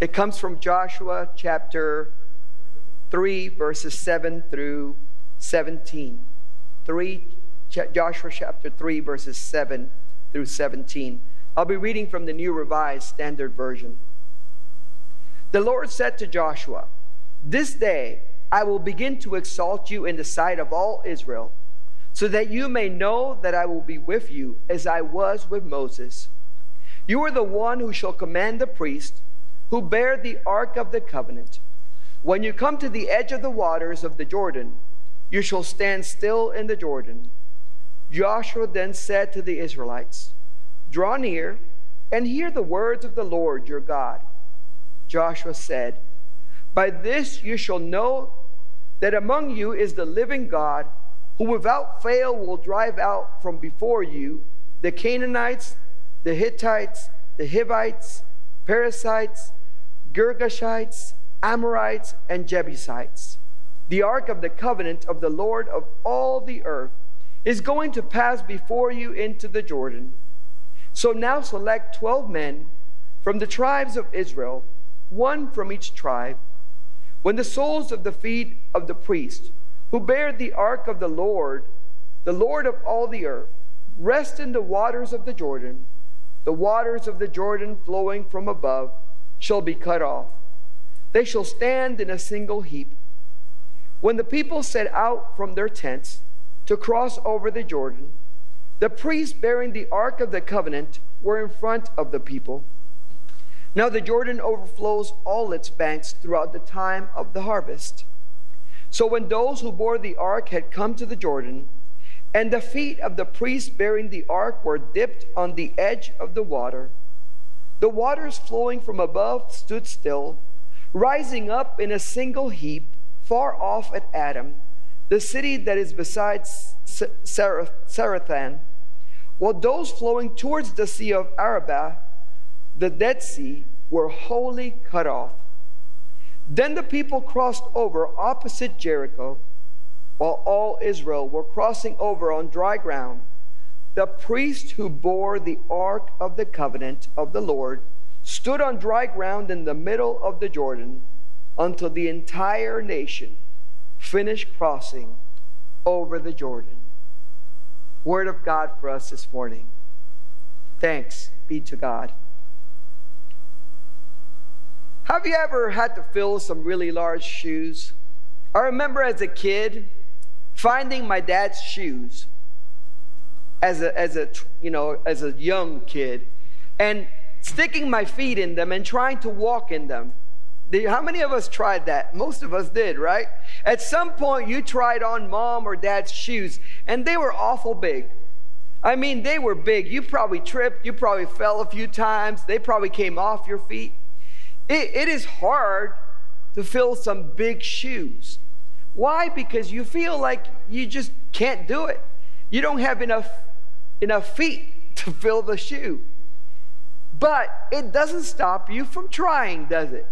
It comes from Joshua chapter 3, verses 7 through 17. 3, Joshua chapter 3, verses 7 through 17. I'll be reading from the New Revised Standard Version. The Lord said to Joshua, This day I will begin to exalt you in the sight of all Israel, so that you may know that I will be with you as I was with Moses. You are the one who shall command the priest who bear the ark of the covenant. When you come to the edge of the waters of the Jordan, you shall stand still in the Jordan. Joshua then said to the Israelites, Draw near and hear the words of the Lord your God. Joshua said, By this you shall know that among you is the living God, who without fail will drive out from before you the Canaanites, the Hittites, the Hivites, Perizzites, Girgashites, Amorites, and Jebusites. The ark of the covenant of the Lord of all the earth is going to pass before you into the Jordan. So now select 12 men from the tribes of Israel one from each tribe. When the soles of the feet of the priest, who bear the ark of the Lord, the Lord of all the earth, rest in the waters of the Jordan, the waters of the Jordan flowing from above shall be cut off. They shall stand in a single heap. When the people set out from their tents to cross over the Jordan, the priests bearing the ark of the covenant were in front of the people. Now the Jordan overflows all its banks throughout the time of the harvest. So when those who bore the ark had come to the Jordan, and the feet of the priests bearing the ark were dipped on the edge of the water, the waters flowing from above stood still, rising up in a single heap far off at Adam, the city that is beside Zarethan. while those flowing towards the sea of Arabah the Dead Sea, were wholly cut off. Then the people crossed over opposite Jericho, while all Israel were crossing over on dry ground. The priest who bore the ark of the covenant of the Lord stood on dry ground in the middle of the Jordan until the entire nation finished crossing over the Jordan. Word of God for us this morning. Thanks be to God. Have you ever had to fill some really large shoes? I remember as a kid finding my dad's shoes as a, as a you know as a young kid and sticking my feet in them and trying to walk in them. How many of us tried that? Most of us did, right? At some point, you tried on mom or dad's shoes, and they were awful big. I mean, they were big. You probably tripped. You probably fell a few times. They probably came off your feet. It, it is hard to fill some big shoes. Why? Because you feel like you just can't do it. You don't have enough, enough feet to fill the shoe. But it doesn't stop you from trying, does it?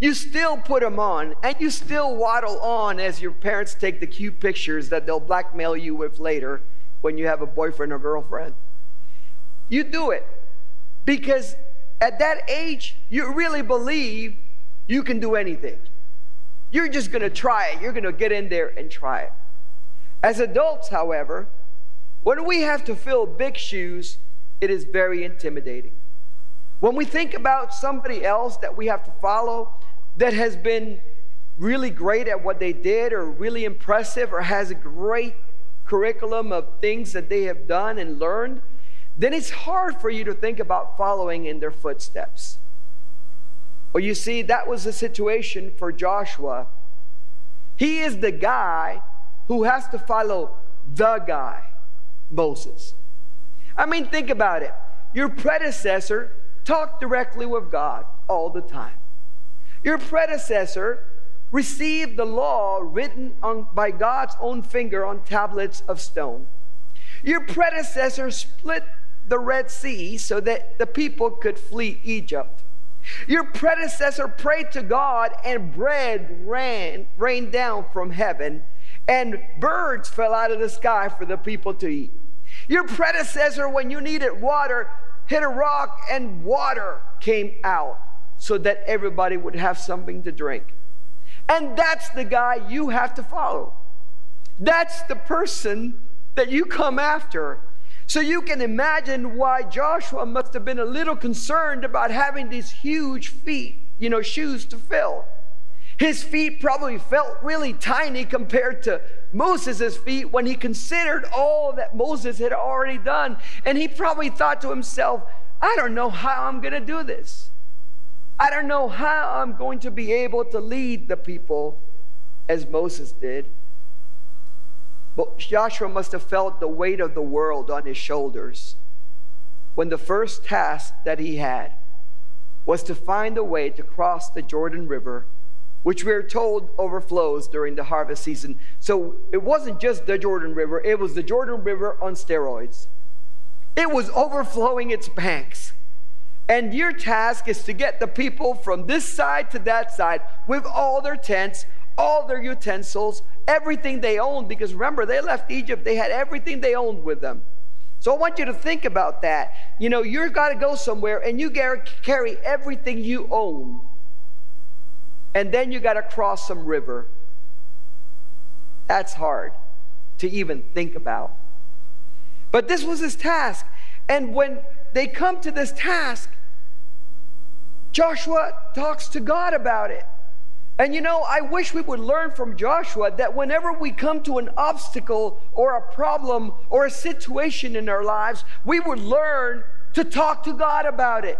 You still put them on and you still waddle on as your parents take the cute pictures that they'll blackmail you with later when you have a boyfriend or girlfriend. You do it because at that age, you really believe you can do anything. You're just going to try it. You're going to get in there and try it. As adults, however, when we have to fill big shoes, it is very intimidating. When we think about somebody else that we have to follow that has been really great at what they did or really impressive or has a great curriculum of things that they have done and learned, then it's hard for you to think about following in their footsteps. Well, you see, that was the situation for Joshua. He is the guy who has to follow the guy, Moses. I mean, think about it. Your predecessor talked directly with God all the time. Your predecessor received the law written on, by God's own finger on tablets of stone. Your predecessor split the Red Sea so that the people could flee Egypt. Your predecessor prayed to God, and bread ran, rained down from heaven, and birds fell out of the sky for the people to eat. Your predecessor, when you needed water, hit a rock and water came out. so that everybody would have something to drink. And that's the guy you have to follow. That's the person that you come after. So you can imagine why Joshua must have been a little concerned about having these huge feet, you know, shoes to fill. His feet probably felt really tiny compared to Moses' feet when he considered all that Moses had already done. And he probably thought to himself, I don't know how I'm going to do this. I don't know how I'm going to be able to lead the people as Moses did. But Joshua must have felt the weight of the world on his shoulders when the first task that he had was to find a way to cross the Jordan River which we are told overflows during the harvest season. So it wasn't just the Jordan River, it was the Jordan River on steroids. It was overflowing its banks. And your task is to get the people from this side to that side with all their tents, all their utensils, everything they owned. Because remember, they left Egypt, they had everything they owned with them. So I want you to think about that. You know, you've got to go somewhere and you carry everything you own and then you got to cross some river. That's hard to even think about. But this was his task. And when they come to this task, Joshua talks to God about it. And you know, I wish we would learn from Joshua that whenever we come to an obstacle or a problem or a situation in our lives, we would learn to talk to God about it.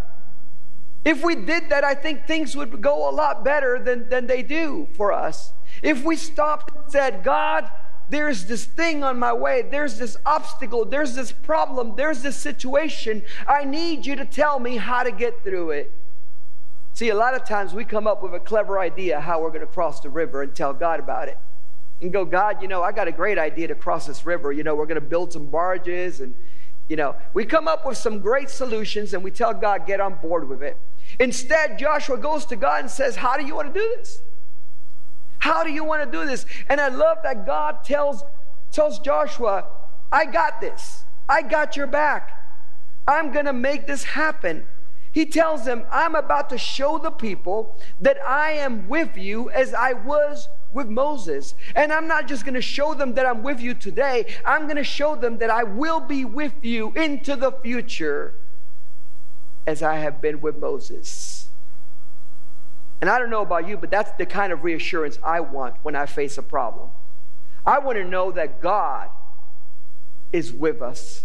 If we did that, I think things would go a lot better than, than they do for us. If we stopped and said, God, there's this thing on my way, there's this obstacle, there's this problem, there's this situation, I need you to tell me how to get through it. See, a lot of times we come up with a clever idea how we're going to cross the river and tell God about it. And go, God, you know, I got a great idea to cross this river. You know, we're going to build some barges and, you know, we come up with some great solutions and we tell God, get on board with it. Instead, Joshua goes to God and says, How do you want to do this? How do you want to do this? And I love that God tells, tells Joshua, I got this. I got your back. I'm going to make this happen. He tells them, I'm about to show the people that I am with you as I was with Moses. And I'm not just going to show them that I'm with you today, I'm going to show them that I will be with you into the future as I have been with Moses. And I don't know about you, but that's the kind of reassurance I want when I face a problem. I want to know that God is with us.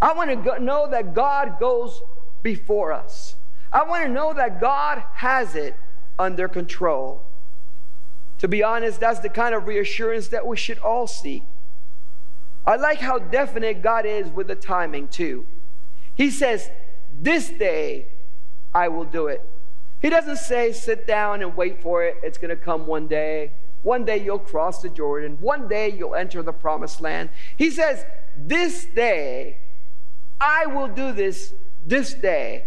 I want to know that God goes before us. I want to know that God has it under control. To be honest, that's the kind of reassurance that we should all seek. I like how definite God is with the timing, too. He says, this day I will do it. He doesn't say, sit down and wait for it. It's going to come one day. One day you'll cross the Jordan. One day you'll enter the promised land. He says, This day I will do this this day.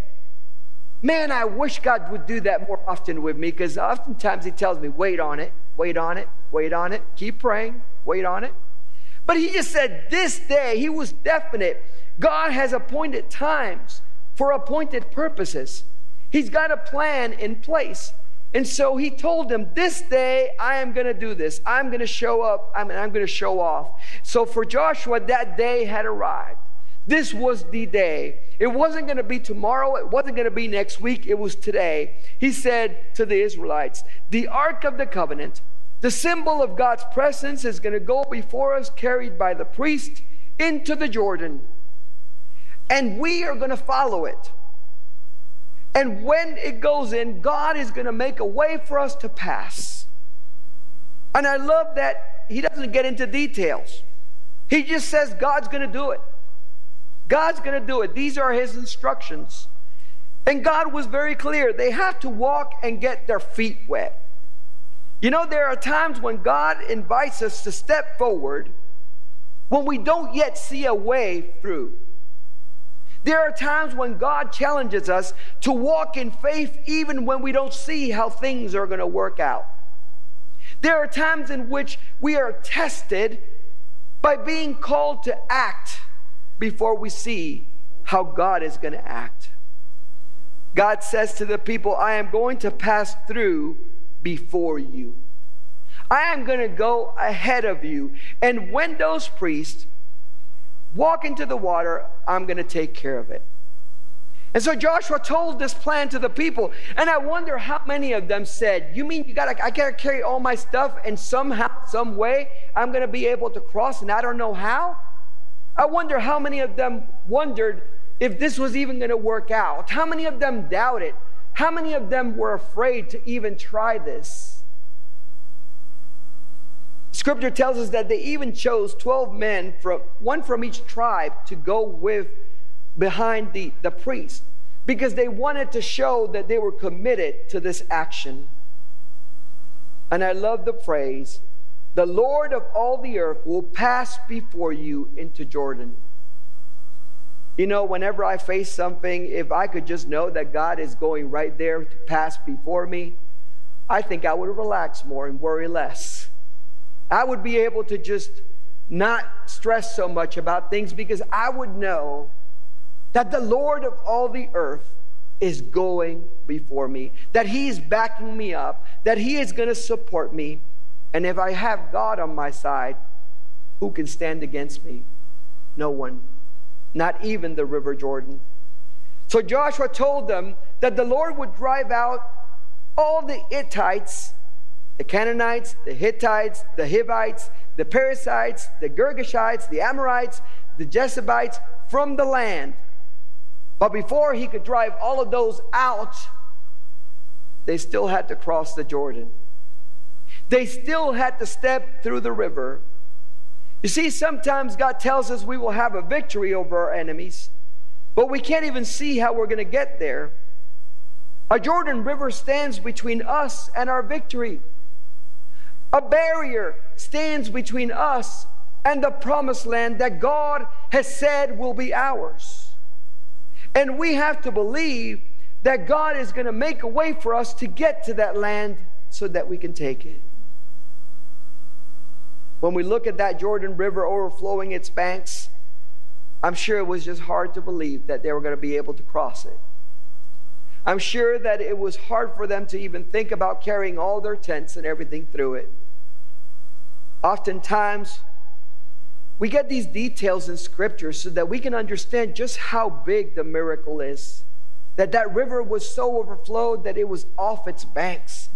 Man, I wish God would do that more often with me because oftentimes He tells me, wait on it, wait on it, wait on it, keep praying, wait on it. But He just said, This day, He was definite. God has appointed times for appointed purposes. He's got a plan in place. And so he told them, This day I am going to do this. I'm going to show up. I'm, I'm going to show off. So for Joshua, that day had arrived. This was the day. It wasn't going to be tomorrow. It wasn't going to be next week. It was today. He said to the Israelites, The Ark of the Covenant, the symbol of God's presence, is going to go before us, carried by the priest into the Jordan and we are going to follow it. And when it goes in, God is going to make a way for us to pass. And I love that he doesn't get into details. He just says God's going to do it. God's going to do it. These are his instructions. And God was very clear. They have to walk and get their feet wet. You know, there are times when God invites us to step forward when we don't yet see a way through. There are times when God challenges us to walk in faith even when we don't see how things are going to work out. There are times in which we are tested by being called to act before we see how God is going to act. God says to the people, I am going to pass through before you. I am going to go ahead of you. And when those priests walk into the water, I'm going to take care of it. And so Joshua told this plan to the people, and I wonder how many of them said, "You mean you got to I got to carry all my stuff and somehow some way I'm going to be able to cross and I don't know how?" I wonder how many of them wondered if this was even going to work out. How many of them doubted? How many of them were afraid to even try this? Scripture tells us that they even chose 12 men, from, one from each tribe, to go with behind the, the priest because they wanted to show that they were committed to this action. And I love the phrase the Lord of all the earth will pass before you into Jordan. You know, whenever I face something, if I could just know that God is going right there to pass before me, I think I would relax more and worry less. I would be able to just not stress so much about things because I would know that the Lord of all the earth is going before me, that He is backing me up, that He is going to support me. And if I have God on my side, who can stand against me? No one, not even the River Jordan. So Joshua told them that the Lord would drive out all the Hittites the Canaanites, the Hittites, the Hivites, the Perizzites, the Girgashites, the Amorites, the Jebusites from the land. But before he could drive all of those out, they still had to cross the Jordan. They still had to step through the river. You see, sometimes God tells us we will have a victory over our enemies, but we can't even see how we're going to get there. A Jordan River stands between us and our victory. A barrier stands between us and the promised land that God has said will be ours. And we have to believe that God is going to make a way for us to get to that land so that we can take it. When we look at that Jordan River overflowing its banks, I'm sure it was just hard to believe that they were going to be able to cross it. I'm sure that it was hard for them to even think about carrying all their tents and everything through it. Oftentimes, we get these details in Scripture so that we can understand just how big the miracle is. That that river was so overflowed that it was off its banks.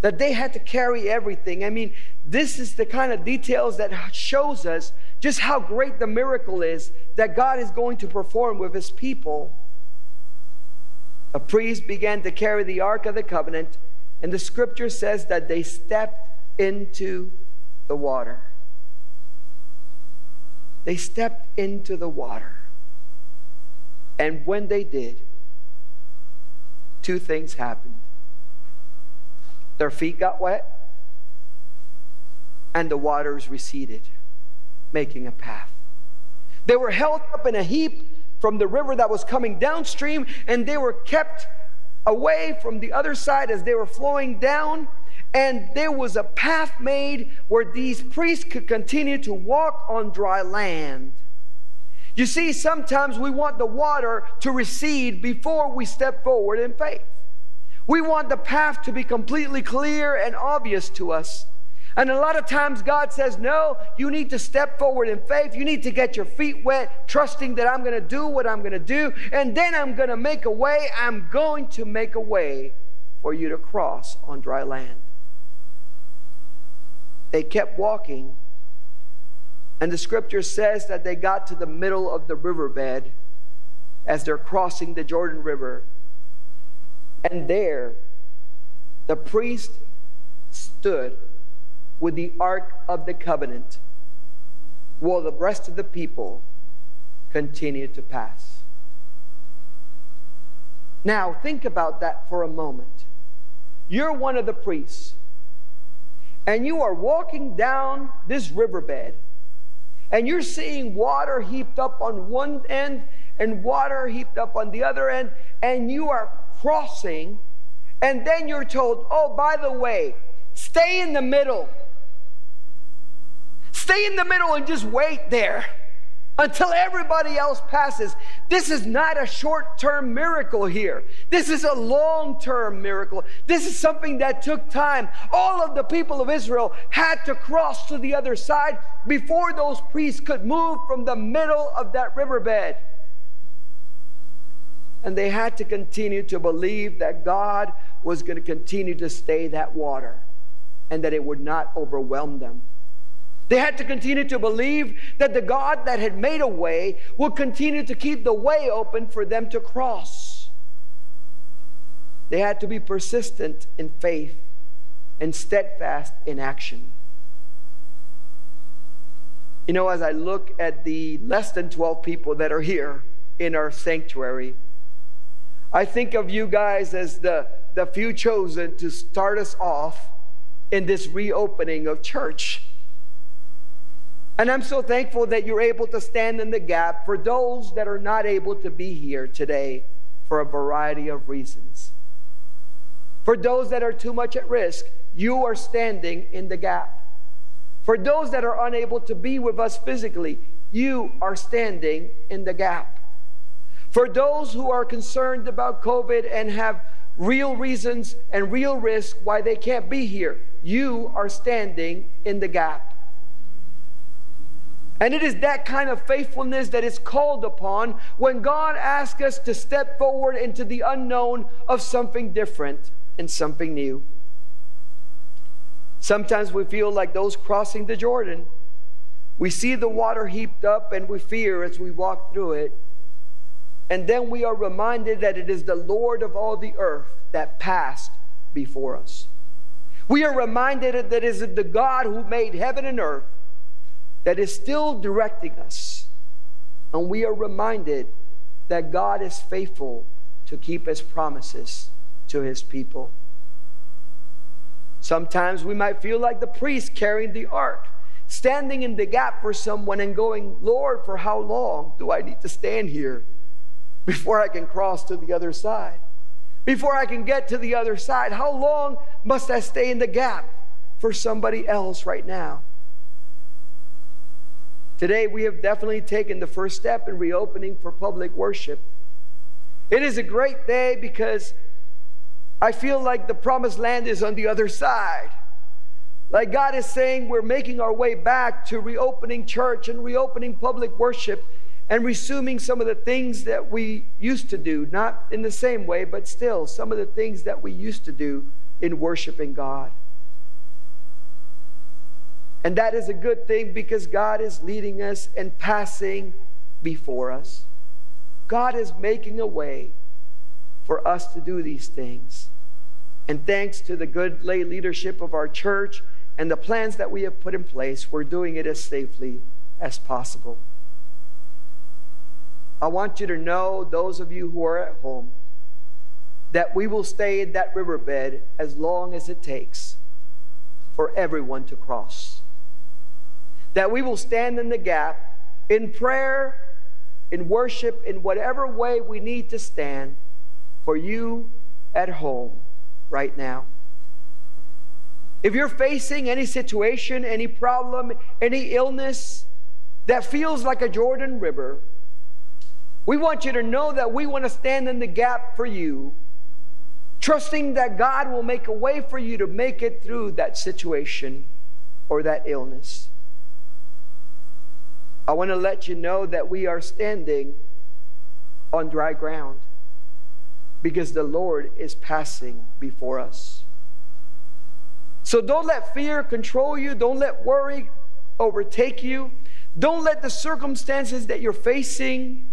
That they had to carry everything. I mean, this is the kind of details that shows us just how great the miracle is that God is going to perform with his people. A priest began to carry the Ark of the Covenant, and the scripture says that they stepped into the water. They stepped into the water. And when they did, two things happened. Their feet got wet, and the waters receded, making a path. They were held up in a heap from the river that was coming downstream, and they were kept away from the other side as they were flowing down and there was a path made where these priests could continue to walk on dry land. You see, sometimes we want the water to recede before we step forward in faith. We want the path to be completely clear and obvious to us. And a lot of times God says, No, you need to step forward in faith. You need to get your feet wet, trusting that I'm going to do what I'm going to do. And then I'm going to make a way. I'm going to make a way for you to cross on dry land. They kept walking, and the scripture says that they got to the middle of the riverbed as they're crossing the Jordan River. And there, the priest stood with the Ark of the Covenant while the rest of the people continued to pass. Now, think about that for a moment. You're one of the priests and you are walking down this riverbed and you're seeing water heaped up on one end and water heaped up on the other end, and you are crossing, and then you're told, oh, by the way, stay in the middle. Stay in the middle and just wait there. Until everybody else passes. This is not a short term miracle here. This is a long term miracle. This is something that took time. All of the people of Israel had to cross to the other side before those priests could move from the middle of that riverbed. And they had to continue to believe that God was going to continue to stay that water and that it would not overwhelm them. They had to continue to believe that the God that had made a way would continue to keep the way open for them to cross. They had to be persistent in faith and steadfast in action. You know, as I look at the less than 12 people that are here in our sanctuary, I think of you guys as the, the few chosen to start us off in this reopening of church. And I'm so thankful that you're able to stand in the gap for those that are not able to be here today for a variety of reasons. For those that are too much at risk, you are standing in the gap. For those that are unable to be with us physically, you are standing in the gap. For those who are concerned about COVID and have real reasons and real risk why they can't be here, you are standing in the gap. And it is that kind of faithfulness that is called upon when God asks us to step forward into the unknown of something different and something new. Sometimes we feel like those crossing the Jordan. We see the water heaped up and we fear as we walk through it. And then we are reminded that it is the Lord of all the earth that passed before us. We are reminded that it is the God who made heaven and earth that is still directing us. And we are reminded that God is faithful to keep his promises to his people. Sometimes we might feel like the priest carrying the ark, standing in the gap for someone and going, Lord, for how long do I need to stand here before I can cross to the other side? Before I can get to the other side, how long must I stay in the gap for somebody else right now? Today, we have definitely taken the first step in reopening for public worship. It is a great day because I feel like the promised land is on the other side. Like God is saying, we're making our way back to reopening church and reopening public worship and resuming some of the things that we used to do, not in the same way, but still some of the things that we used to do in worshiping God. And that is a good thing because God is leading us and passing before us. God is making a way for us to do these things. And thanks to the good lay leadership of our church and the plans that we have put in place, we're doing it as safely as possible. I want you to know, those of you who are at home, that we will stay in that riverbed as long as it takes for everyone to cross that we will stand in the gap in prayer, in worship, in whatever way we need to stand for you at home right now. If you're facing any situation, any problem, any illness that feels like a Jordan River, we want you to know that we want to stand in the gap for you, trusting that God will make a way for you to make it through that situation or that illness. I want to let you know that we are standing on dry ground because the Lord is passing before us. So don't let fear control you, don't let worry overtake you. Don't let the circumstances that you're facing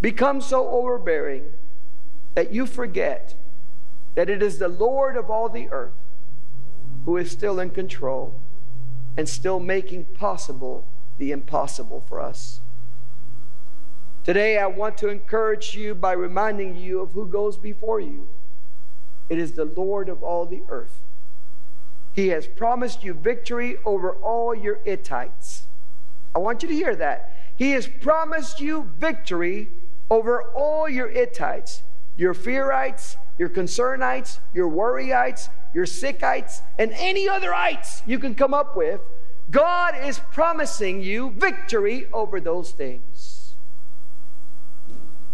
become so overbearing that you forget that it is the Lord of all the earth who is still in control and still making possible the impossible for us. Today, I want to encourage you by reminding you of who goes before you. It is the Lord of all the earth. He has promised you victory over all your Hittites. I want you to hear that. He has promised you victory over all your Hittites, your Fearites, your Concernites, your Worryites, your Sickites, and any other ites you can come up with God is promising you victory over those things.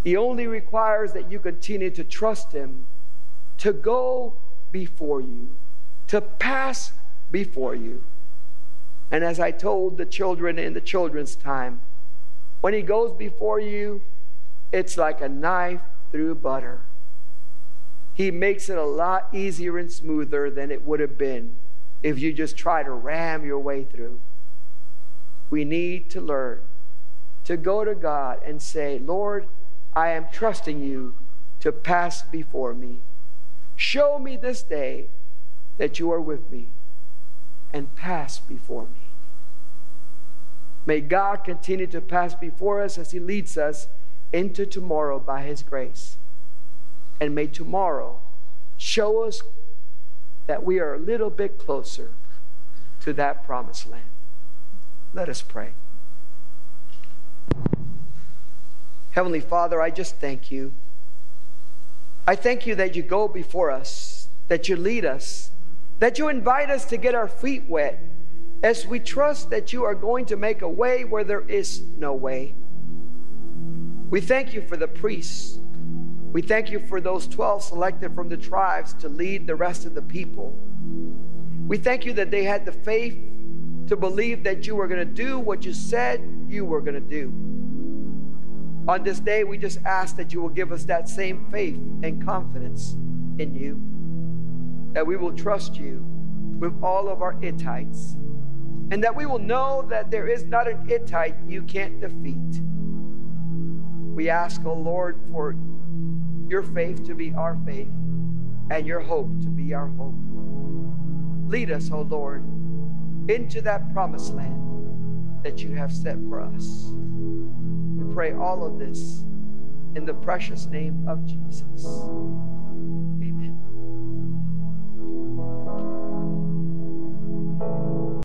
He only requires that you continue to trust Him to go before you, to pass before you. And as I told the children in the children's time, when He goes before you, it's like a knife through butter. He makes it a lot easier and smoother than it would have been if you just try to ram your way through. We need to learn to go to God and say, Lord, I am trusting you to pass before me. Show me this day that you are with me and pass before me. May God continue to pass before us as He leads us into tomorrow by His grace. And may tomorrow show us that we are a little bit closer to that promised land. Let us pray. Heavenly Father, I just thank you. I thank you that you go before us, that you lead us, that you invite us to get our feet wet as we trust that you are going to make a way where there is no way. We thank you for the priests. We thank you for those 12 selected from the tribes to lead the rest of the people. We thank you that they had the faith to believe that you were going to do what you said you were going to do. On this day, we just ask that you will give us that same faith and confidence in you, that we will trust you with all of our Hittites, and that we will know that there is not an Hittite you can't defeat. We ask, O oh Lord, for your faith to be our faith and your hope to be our hope. Lead us, O oh Lord, into that promised land that you have set for us. We pray all of this in the precious name of Jesus.